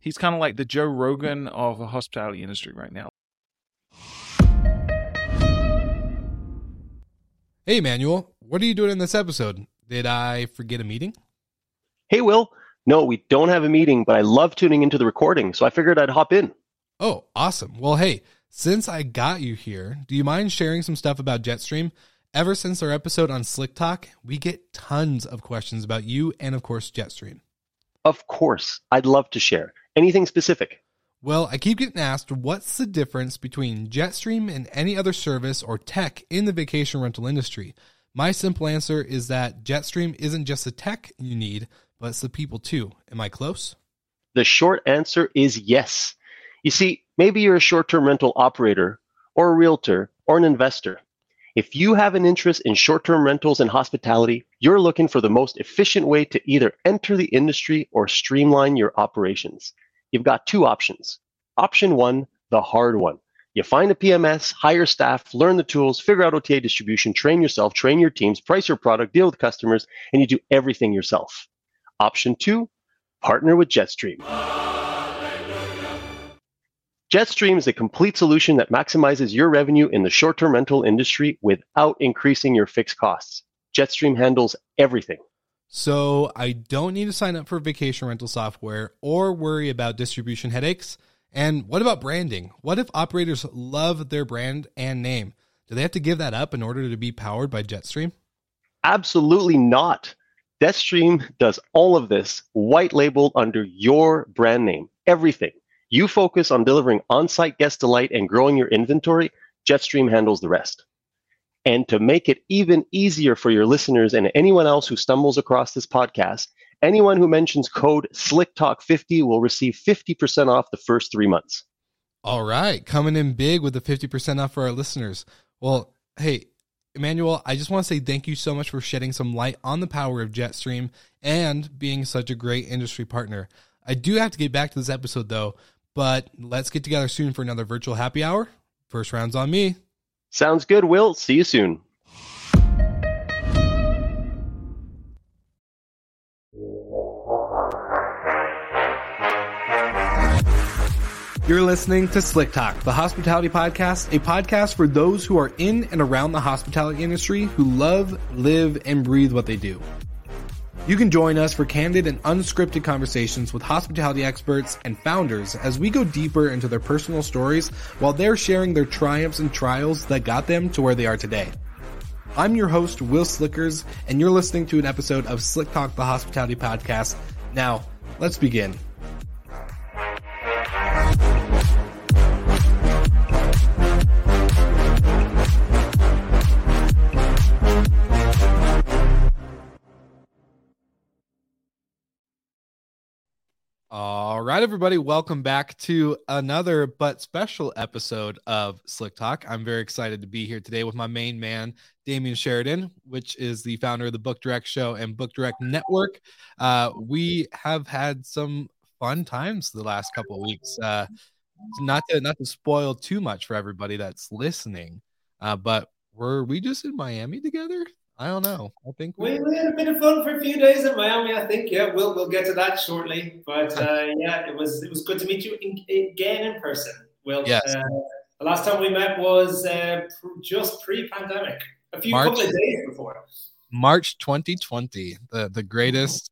He's kind of like the Joe Rogan of the hospitality industry right now. Hey, Emmanuel, what are you doing in this episode? Did I forget a meeting? Hey, Will. No, we don't have a meeting, but I love tuning into the recording, so I figured I'd hop in. Oh, awesome. Well, hey, since I got you here, do you mind sharing some stuff about Jetstream? Ever since our episode on Slick Talk, we get tons of questions about you and, of course, Jetstream. Of course. I'd love to share. Anything specific? Well, I keep getting asked what's the difference between Jetstream and any other service or tech in the vacation rental industry. My simple answer is that Jetstream isn't just the tech you need, but it's the people too. Am I close? The short answer is yes. You see, maybe you're a short term rental operator, or a realtor, or an investor. If you have an interest in short term rentals and hospitality, you're looking for the most efficient way to either enter the industry or streamline your operations. You've got two options. Option one, the hard one. You find a PMS, hire staff, learn the tools, figure out OTA distribution, train yourself, train your teams, price your product, deal with customers, and you do everything yourself. Option two, partner with Jetstream. Jetstream is a complete solution that maximizes your revenue in the short term rental industry without increasing your fixed costs. Jetstream handles everything. So I don't need to sign up for vacation rental software or worry about distribution headaches. And what about branding? What if operators love their brand and name? Do they have to give that up in order to be powered by Jetstream? Absolutely not. Jetstream does all of this white labeled under your brand name, everything. You focus on delivering on site guest delight and growing your inventory. Jetstream handles the rest. And to make it even easier for your listeners and anyone else who stumbles across this podcast, anyone who mentions code SlickTalk50 will receive 50% off the first three months. All right. Coming in big with the 50% off for our listeners. Well, hey, Emmanuel, I just want to say thank you so much for shedding some light on the power of Jetstream and being such a great industry partner. I do have to get back to this episode though, but let's get together soon for another virtual happy hour. First round's on me. Sounds good, Will. See you soon. You're listening to Slick Talk, the hospitality podcast, a podcast for those who are in and around the hospitality industry who love, live, and breathe what they do. You can join us for candid and unscripted conversations with hospitality experts and founders as we go deeper into their personal stories while they're sharing their triumphs and trials that got them to where they are today. I'm your host, Will Slickers, and you're listening to an episode of Slick Talk, the hospitality podcast. Now, let's begin. All right, everybody, welcome back to another but special episode of Slick Talk. I'm very excited to be here today with my main man, Damien Sheridan, which is the founder of the Book Direct Show and Book Direct Network. Uh, we have had some fun times the last couple of weeks. Uh, not to not to spoil too much for everybody that's listening, uh, but were we just in Miami together? I don't know. I think we, we, had a bit of fun for a few days in Miami. I think, yeah, we'll we'll get to that shortly. But uh, yeah, it was it was good to meet you in, again in person. Well, yes. Uh, the last time we met was uh, pr- just pre-pandemic, a few March, couple of days before. March 2020, the the greatest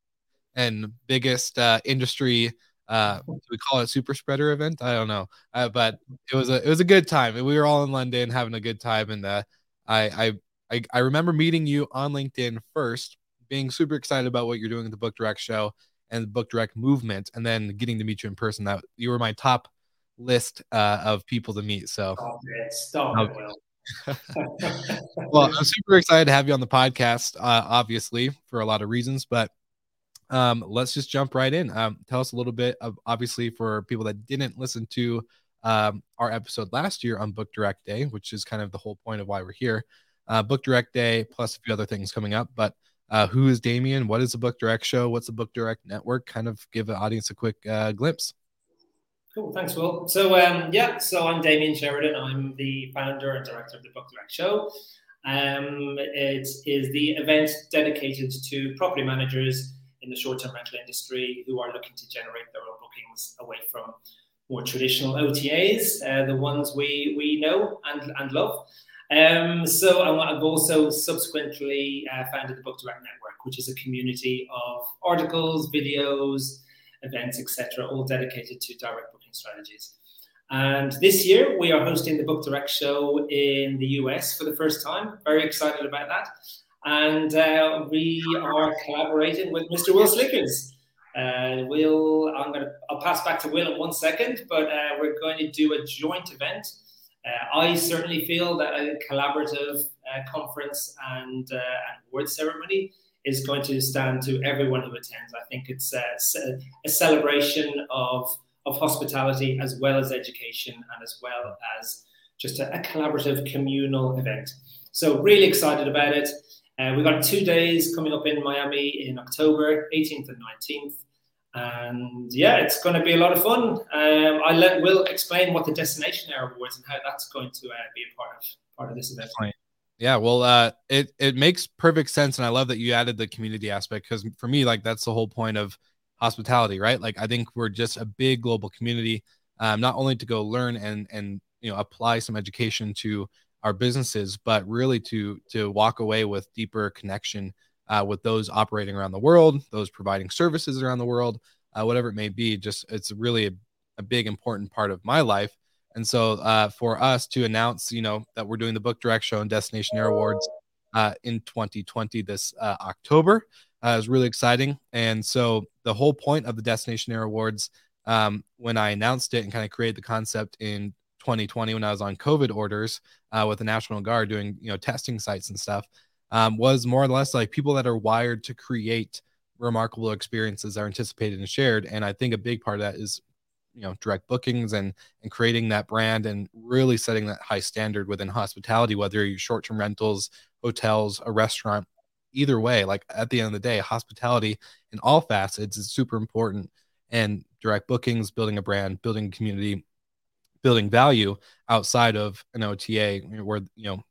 and biggest uh, industry. Uh, we call it super spreader event? I don't know, uh, but it was a it was a good time. We were all in London having a good time, and uh, I I I, I remember meeting you on LinkedIn first, being super excited about what you're doing at the Book Direct show and the Book Direct movement, and then getting to meet you in person. That you were my top list uh, of people to meet. So, stop it, stop well, I'm super excited to have you on the podcast, uh, obviously, for a lot of reasons, but um, let's just jump right in. Um, tell us a little bit of, obviously, for people that didn't listen to um, our episode last year on Book Direct Day, which is kind of the whole point of why we're here uh, Book Direct Day, plus a few other things coming up. But uh, who is Damien? What is the Book Direct Show? What's the Book Direct Network? Kind of give the audience a quick uh, glimpse. Cool, thanks, Will. So, um, yeah, so I'm Damien Sheridan. I'm the founder and director of the Book Direct Show. Um, it is the event dedicated to property managers in the short-term rental industry who are looking to generate their own bookings away from more traditional OTAs, uh, the ones we we know and and love. Um, so I've also subsequently uh, founded the Book Direct Network, which is a community of articles, videos, events, etc., all dedicated to direct booking strategies. And this year we are hosting the Book Direct show in the US for the first time. Very excited about that. And uh, we are collaborating with Mr. Will Slickers. Uh, we'll, I'm gonna, I'll pass back to Will in one second, but uh, we're going to do a joint event uh, I certainly feel that a collaborative uh, conference and, uh, and award ceremony is going to stand to everyone who attends. I think it's a, a, celebration of, of hospitality as well as education and as well as just a, a collaborative communal event. So, really excited about it. Uh, we've got two days coming up in Miami in October, 18th and 19th and yeah, it's going to be a lot of fun. Um, I let Will explain what the Destination Air Awards and how that's going to uh, be a part of part of this event. Yeah, well, uh, it it makes perfect sense, and I love that you added the community aspect because for me, like that's the whole point of hospitality, right? Like I think we're just a big global community, um, not only to go learn and and you know apply some education to our businesses, but really to to walk away with deeper connection uh, with those operating around the world, those providing services around the world, uh, whatever it may be. Just it's really a, a big important part of my life. And so uh, for us to announce, you know, that we're doing the Book Direct Show and Destination Air Awards uh, in 2020 this uh, October uh, is really exciting. And so the whole point of the Destination Air Awards, um, when I announced it and kind of created the concept in 2020 when I was on COVID orders with the National Guard doing, you know, testing sites and stuff, um, was more or less like people that are wired to create remarkable experiences are anticipated and shared. And I think a big part of that is, you know, direct bookings and and creating that brand and really setting that high standard within hospitality, whether you're short-term rentals, hotels, a restaurant, either way. Like at the end of the day, hospitality in all facets is super important. And direct bookings, building a brand, building a community, building value outside of an OTA, where you know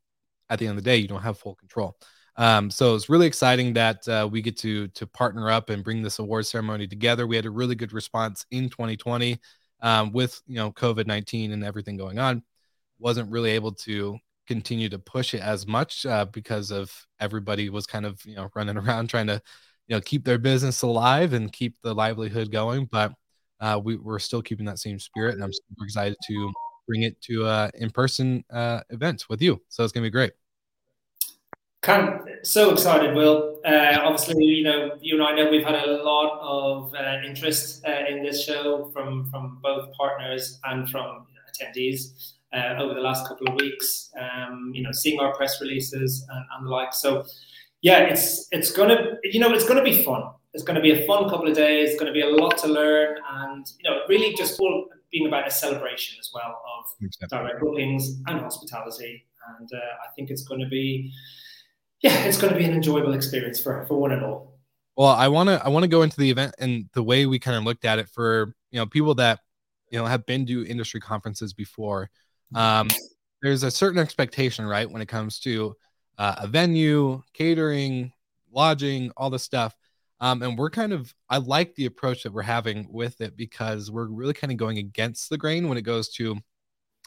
at the end of the day, you don't have full control. Um, so it's really exciting that uh, we get to to partner up and bring this award ceremony together. We had a really good response in 2020 um, with you know COVID 19 and everything going on. Wasn't really able to continue to push it as much uh, because of everybody was kind of you know running around trying to you know keep their business alive and keep the livelihood going. But uh, we, we're still keeping that same spirit, and I'm super excited to bring it to uh, in-person uh, events with you. So it's gonna be great. Of so excited, Will. Uh, obviously, you know, you and I know we've had a lot of uh, interest uh, in this show from from both partners and from you know, attendees uh, over the last couple of weeks. Um, you know, seeing our press releases and, and the like. So, yeah, it's it's gonna you know it's gonna be fun. It's going to be a fun couple of days. It's going to be a lot to learn, and you know, really just all being about a celebration as well of exactly. direct bookings and hospitality. And uh, I think it's going to be, yeah, it's going to be an enjoyable experience for for one and all. Well, I want to I want to go into the event and the way we kind of looked at it for you know people that you know have been to industry conferences before. Um, there's a certain expectation, right, when it comes to uh, a venue, catering, lodging, all this stuff. Um, and we're kind of, I like the approach that we're having with it because we're really kind of going against the grain when it goes to,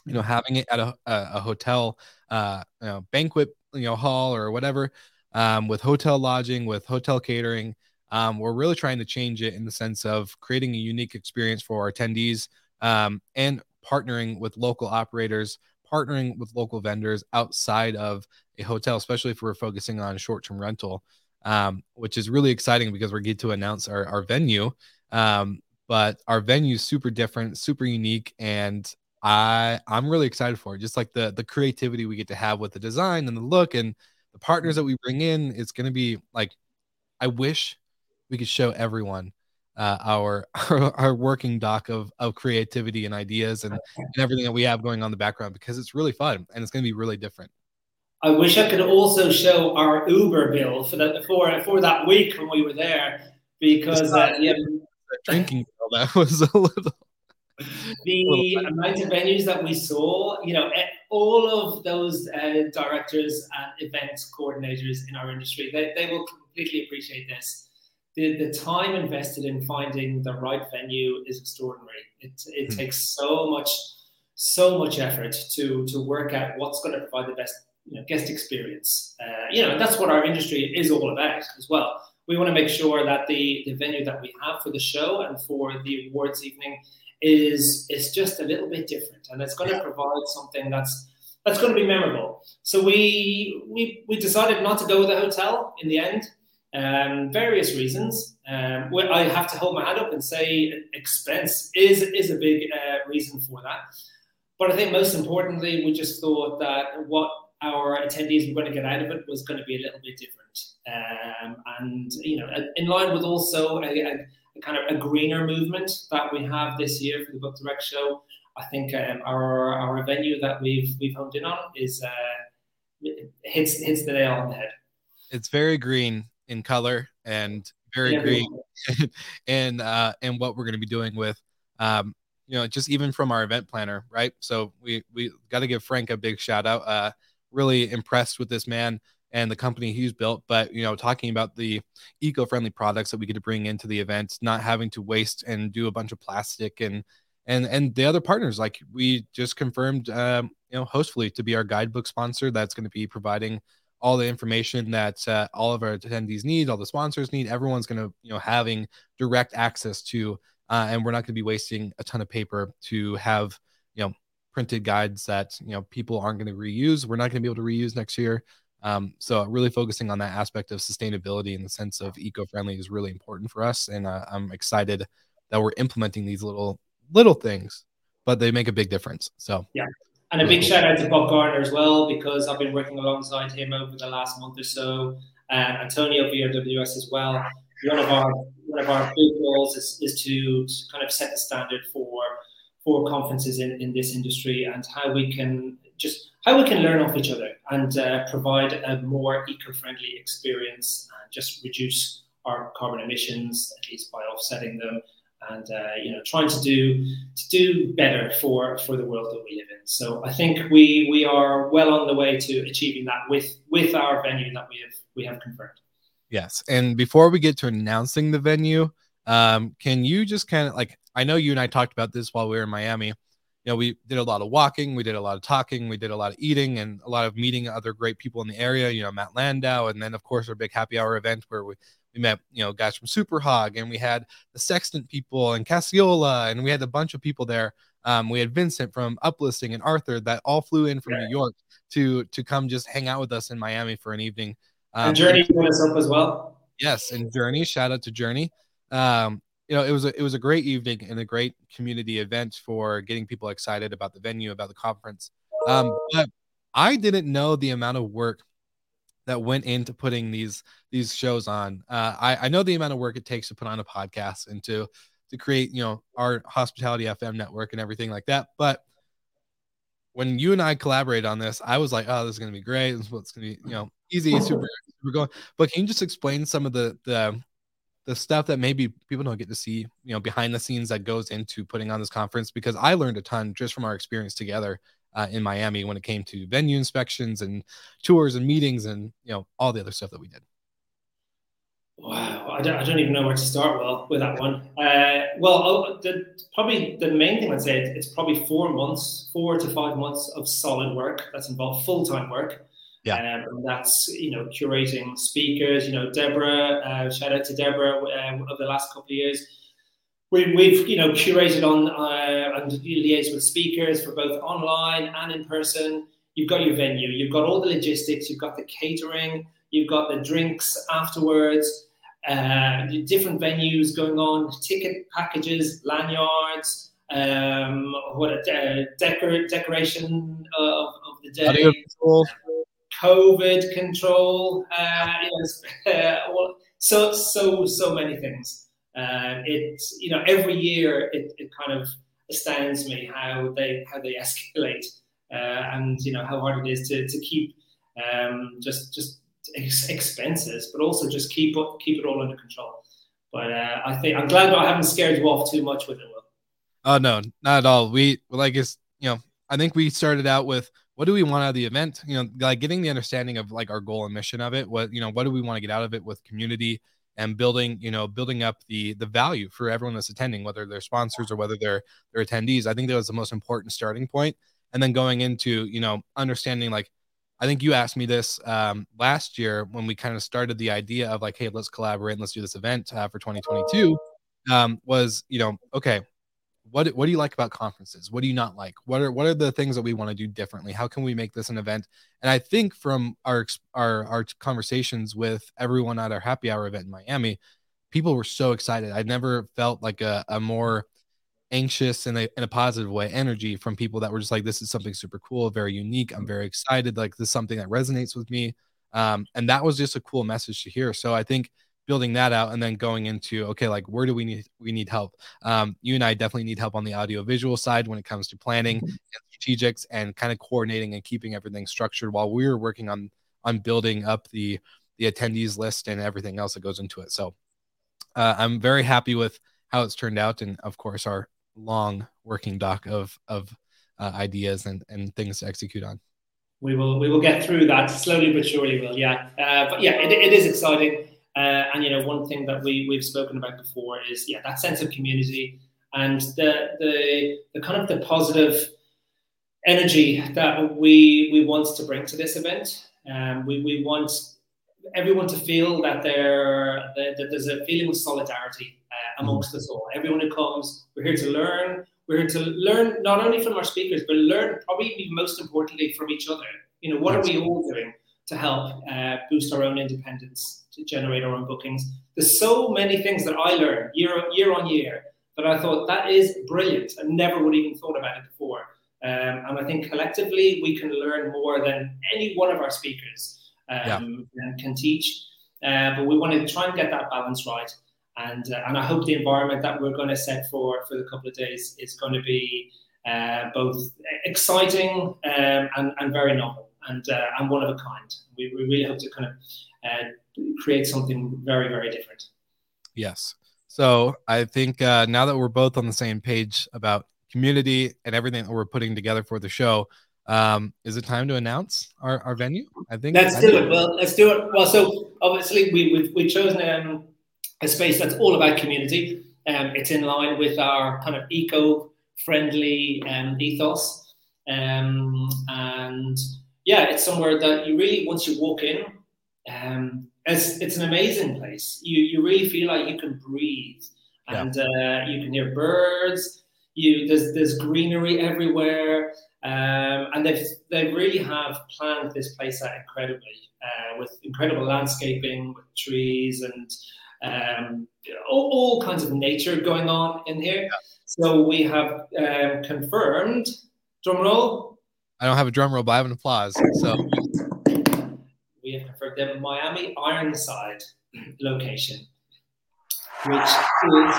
you know, having it at a, a, hotel, uh, you know, banquet, you know, hall or whatever, um, with hotel lodging, with hotel catering. Um, we're really trying to change it in the sense of creating a unique experience for our attendees um, and partnering with local operators, partnering with local vendors outside of a hotel, especially if we're focusing on short term rental um, which is really exciting because we're getting to announce our, our venue. Um, but our venue is super different, super unique, and I I'm really excited for it. Just like the the creativity we get to have with the design and the look and the partners that we bring in, it's going to be like I wish we could show everyone uh, our, our, our working doc of of creativity and ideas and, and everything that we have going on in the background because it's really fun and it's going to be really different. I wish I could also show our Uber bill for that for for that week when we were there because uh, yeah, drinking bill that was a little. The amount of venues that we saw, you know, eh, all of those uh, directors and events coordinators in our industry, they, they will completely appreciate this. the, the time invested in finding the right venue is extraordinary. It, it mm-hmm. takes so much so much effort to to work out what's going to provide the best you know, guest experience. Uh, you know, that's what our industry is all about as well. We want to make sure that the, the venue that we have for the show and for the awards evening is is just a little bit different, and it's going to provide something that's that's going to be memorable. So we we we decided not to go with a hotel in the end. Um, various reasons. Um, I have to hold my hand up and say expense is is a big uh, reason for that. But I think most importantly, we just thought that what our attendees were going to get out of it was going to be a little bit different, um, and you know, in line with also a, a, kind of a greener movement that we have this year for the Book Direct show. I think um, our our venue that we've we've honed in on is uh, hits hits the nail on the head. It's very green in color and very yeah, green and uh and what we're going to be doing with um you know just even from our event planner right so we we got to give frank a big shout out uh really impressed with this man and the company he's built but you know talking about the eco-friendly products that we get to bring into the event not having to waste and do a bunch of plastic and and and the other partners like we just confirmed um you know hostfully to be our guidebook sponsor that's going to be providing all the information that uh, all of our attendees need, all the sponsors need. Everyone's going to, you know, having direct access to, uh, and we're not going to be wasting a ton of paper to have, you know, printed guides that you know people aren't going to reuse. We're not going to be able to reuse next year. Um, so really focusing on that aspect of sustainability in the sense of eco-friendly is really important for us, and uh, I'm excited that we're implementing these little little things, but they make a big difference. So yeah, and a big shout out to Bob Garner as well, because I've been working alongside him over the last month or so. And Antonio VRWS as well. One of our one of our big goals is, is to, to kind of set the standard for for conferences in, in this industry and how we can just how we can learn off each other and uh, provide a more eco-friendly experience and just reduce our carbon emissions at least by offsetting them and uh, you know trying to do to do better for for the world that we live in. So I think we we are well on the way to achieving that with with our venue that we have we have confirmed. Yes, and before we get to announcing the venue, um, can you just kind of like I know you and I talked about this while we were in Miami. You know, we did a lot of walking, we did a lot of talking, we did a lot of eating, and a lot of meeting other great people in the area. You know, Matt Landau, and then of course our big happy hour event where we we met you know guys from Super Hog, and we had the Sextant people and Cassiola, and we had a bunch of people there. Um, we had Vincent from Uplisting and Arthur that all flew in from yeah. New York to to come just hang out with us in Miami for an evening. Um, and Journey put us up as well. Yes, and Journey, shout out to Journey. Um, you know, it was a it was a great evening and a great community event for getting people excited about the venue, about the conference. Um, but I didn't know the amount of work that went into putting these these shows on. Uh, I, I know the amount of work it takes to put on a podcast and to to create you know our hospitality FM network and everything like that. But when you and I collaborated on this, I was like, oh, this is gonna be great. This is what's gonna be you know easy, super, super going. But can you just explain some of the the the stuff that maybe people don't get to see, you know, behind the scenes that goes into putting on this conference? Because I learned a ton just from our experience together uh, in Miami when it came to venue inspections and tours and meetings and you know all the other stuff that we did. Wow, I don't, I don't even know where to start. Well, with that one, uh, well, the, probably the main thing I'd say it's probably four months, four to five months of solid work that's involved full time work. Yeah, um, and that's you know curating speakers. You know, Deborah, uh, shout out to Deborah uh, over the last couple of years. We, have you know curated on uh, and liaised with speakers for both online and in person. You've got your venue, you've got all the logistics, you've got the catering, you've got the drinks afterwards, uh, different venues going on, ticket packages, lanyards, um, what a uh, decor- decoration of, of the day, control. COVID control, uh, so so so many things. Uh, it's you know every year it, it kind of astounds me how they how they escalate uh, and you know how hard it is to, to keep um, just just ex- expenses, but also just keep keep it all under control. But uh, I think I'm glad I haven't scared you off too much with it. Oh no, not at all. We like it's you know I think we started out with what do we want out of the event? You know, like getting the understanding of like our goal and mission of it. What you know, what do we want to get out of it with community? and building you know building up the the value for everyone that's attending whether they're sponsors or whether they're they're attendees i think that was the most important starting point and then going into you know understanding like i think you asked me this um, last year when we kind of started the idea of like hey let's collaborate and let's do this event uh, for 2022 um, was you know okay what what do you like about conferences? What do you not like? What are what are the things that we want to do differently? How can we make this an event? And i think from our our our conversations with everyone at our happy hour event in miami people were so excited. I never felt like a, a more anxious in a, in a positive way energy from people that were just like this is something super cool very unique i'm very excited like this is something that resonates with me. Um, and that was just a cool message to hear. So i think building that out and then going into okay like where do we need we need help? Um, you and i definitely need help on the audio visual side when it comes to planning mm-hmm. and strategics and kind of coordinating and keeping everything structured while we were working on on building up the the attendees list and everything else that goes into it. So uh, i'm very happy with how it's turned out and of course our long working doc of of uh, ideas and and things to execute on. We will we will get through that slowly but surely will yeah. Uh, but yeah it, it is exciting uh, and you know, one thing that we we've spoken about before is yeah, that sense of community and the the the kind of the positive energy that we we want to bring to this event. Um, we we want everyone to feel that there that, there's a feeling of solidarity uh, amongst us all. Everyone who comes, we're here to learn. We're here to learn not only from our speakers, but learn probably most importantly from each other. You know, what That's are we all doing to help uh, boost our own independence? to generate our own bookings. There's so many things that I learn year year on year that I thought that is brilliant. I never would have even thought about it before. Um, and I think collectively we can learn more than any one of our speakers um, yeah. can teach. Uh, but we want to try and get that balance right. And, uh, and I hope the environment that we're going to set for for the couple of days is going to be uh, both exciting um, and, and very novel and, uh, and one of a kind. We, we really hope to kind of uh, create something very, very different. Yes. So I think uh, now that we're both on the same page about community and everything that we're putting together for the show, um, is it time to announce our, our venue? I think let's I do think... it. Well, let's do it. Well, so obviously we, we've, we've chosen um, a space that's all about community. Um, it's in line with our kind of eco-friendly um, ethos, um, and yeah, it's somewhere that you really once you walk in, um, it's it's an amazing place. You you really feel like you can breathe, and yeah. uh, you can hear birds. You there's there's greenery everywhere, um, and they've they really have planned this place out incredibly uh, with incredible landscaping, with trees and um, all, all, kinds of nature going on in here. Yeah. So we have um, confirmed. Drum roll. I don't have a drum roll, but I have an applause. So we have for the Miami Ironside location, which is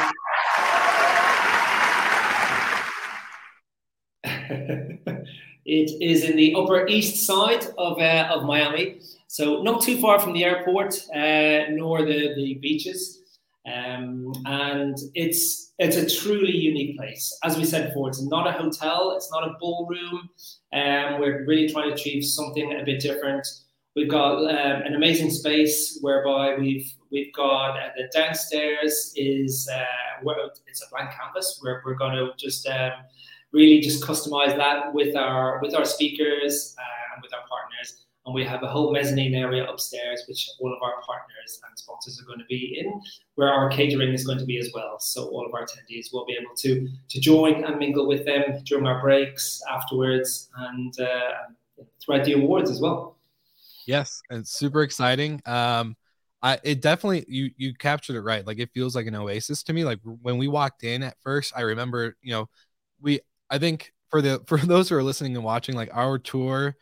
it is in the upper east side of, uh, of Miami, so not too far from the airport uh, nor the, the beaches. Um, and it's it's a truly unique place. As we said before, it's not a hotel, it's not a ballroom. Um, we're really trying to achieve something a bit different. We've got um, an amazing space whereby we've we've got uh, the downstairs is uh, it's a blank canvas where we're going to just um, really just customize that with our with our speakers uh, and with our partners. And we have a whole mezzanine area upstairs, which all of our partners and sponsors are going to be in, where our catering is going to be as well. So all of our attendees will be able to to join and mingle with them during our breaks, afterwards, and uh, throughout the awards as well. Yes, it's super exciting. Um, I it definitely you you captured it right. Like it feels like an oasis to me. Like when we walked in at first, I remember you know we I think for the for those who are listening and watching, like our tour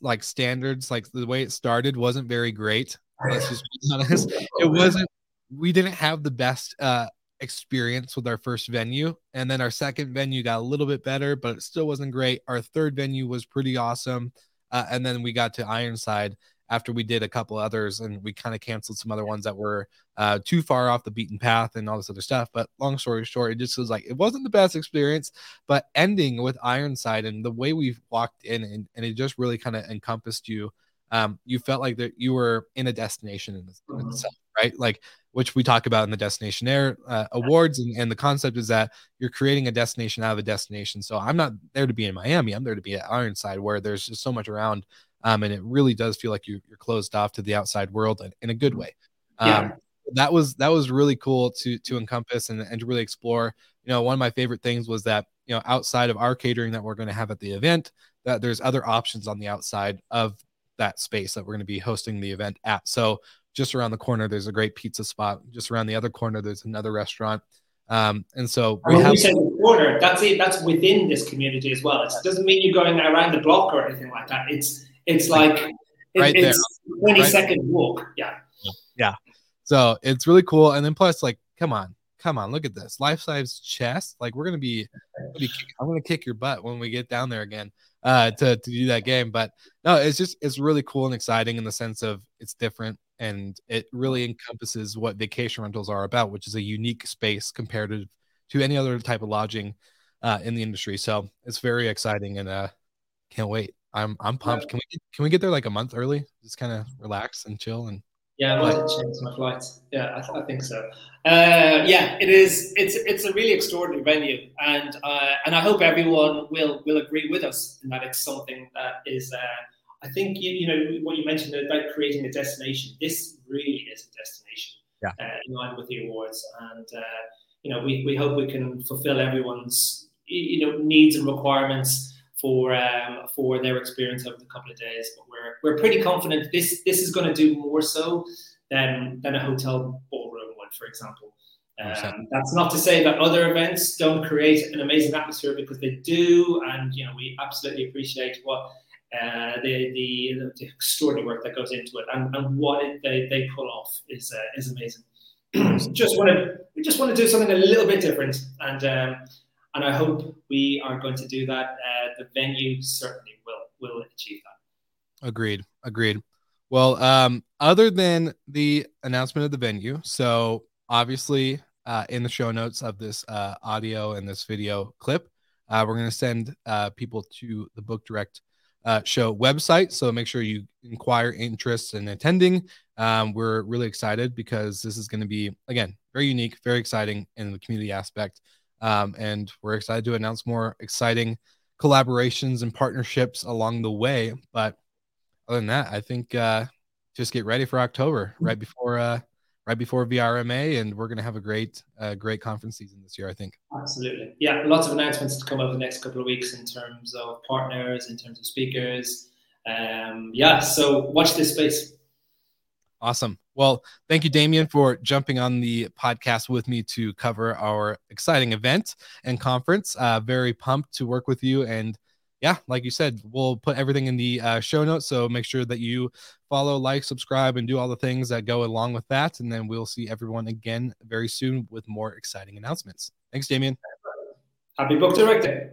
like standards, like the way it started wasn't very great. Let's just be honest. It wasn't. We didn't have the best uh experience with our first venue and then our second venue got a little bit better but it still wasn't great our third venue was pretty awesome uh, and then we got to Ironside after we did a couple others and we kind of canceled some other ones that were uh, too far off the beaten path and all this other stuff. But long story short, it just was like it wasn't the best experience. But ending with Ironside and the way we walked in and, and it just really kind of encompassed you. Um, you felt like that you were in a destination in, in itself, right? Like which we talk about in the Destination Air uh, awards, and, and the concept is that you're creating a destination out of a destination. So I'm not there to be in Miami; I'm there to be at Ironside, where there's just so much around, um, and it really does feel like you, are closed off to the outside world in, in a good way. Um, yeah. That was that was really cool to to encompass and, and to really explore. You know, one of my favorite things was that you know outside of our catering that we're going to have at the event, that there's other options on the outside of that space that we're going to be hosting the event at. So just around the corner, there's a great pizza spot. Just around the other corner, there's another restaurant. Um, and so we have- say the corner, that's it. That's within this community as well. It doesn't mean you're going around the block or anything like that. It's it's like right it, it's there. 20 right. second walk. Yeah. Yeah. So it's really cool. And then plus, like, come on, come on, look at this life size chest. Like, we're gonna be, I'm gonna kick your butt when we get down there again uh, to to do that game. But no, it's just it's really cool and exciting in the sense of it's different and it really encompasses what vacation rentals are about, which is a unique space compared to, to any other type of lodging uh, in the industry. So it's very exciting and uh, can't wait. I'm I'm pumped. Can we can we get there like a month early? Just kind of relax and chill and yeah, I might change my flight. Yeah, I, th- I think so. Uh, yeah, it is. It's it's a really extraordinary venue, and uh, and I hope everyone will will agree with us in that it's something that is. Uh, I think you, you know what you mentioned about creating a destination. This really is a destination yeah. uh, in line with the awards, and uh, you know we, we hope we can fulfill everyone's you know needs and requirements for um, for their experience over the couple of days. But we're we're pretty confident this this is going to do more so than than a hotel ballroom one, for example. Um, that's not to say that other events don't create an amazing atmosphere because they do, and you know we absolutely appreciate what uh, the, the, the extraordinary work that goes into it and, and what it, they, they pull off is uh, is amazing. just want to we just want to do something a little bit different, and um, and I hope we are going to do that. Uh, the venue certainly will will achieve that. Agreed. Agreed. Well, um, other than the announcement of the venue, so obviously uh, in the show notes of this uh, audio and this video clip, uh, we're going to send uh, people to the Book Direct uh, show website. So make sure you inquire interest in attending. Um, we're really excited because this is going to be, again, very unique, very exciting in the community aspect. Um, and we're excited to announce more exciting collaborations and partnerships along the way. But other than that, I think uh, just get ready for October, right before uh, right before VRMA, and we're going to have a great, uh, great conference season this year. I think. Absolutely, yeah. Lots of announcements to come over the next couple of weeks in terms of partners, in terms of speakers. Um, yeah, so watch this space. Awesome. Well, thank you, Damien, for jumping on the podcast with me to cover our exciting event and conference. Uh, very pumped to work with you and yeah, like you said, we'll put everything in the uh, show notes. So make sure that you follow, like, subscribe, and do all the things that go along with that. And then we'll see everyone again very soon with more exciting announcements. Thanks, Damien. Happy Book Director.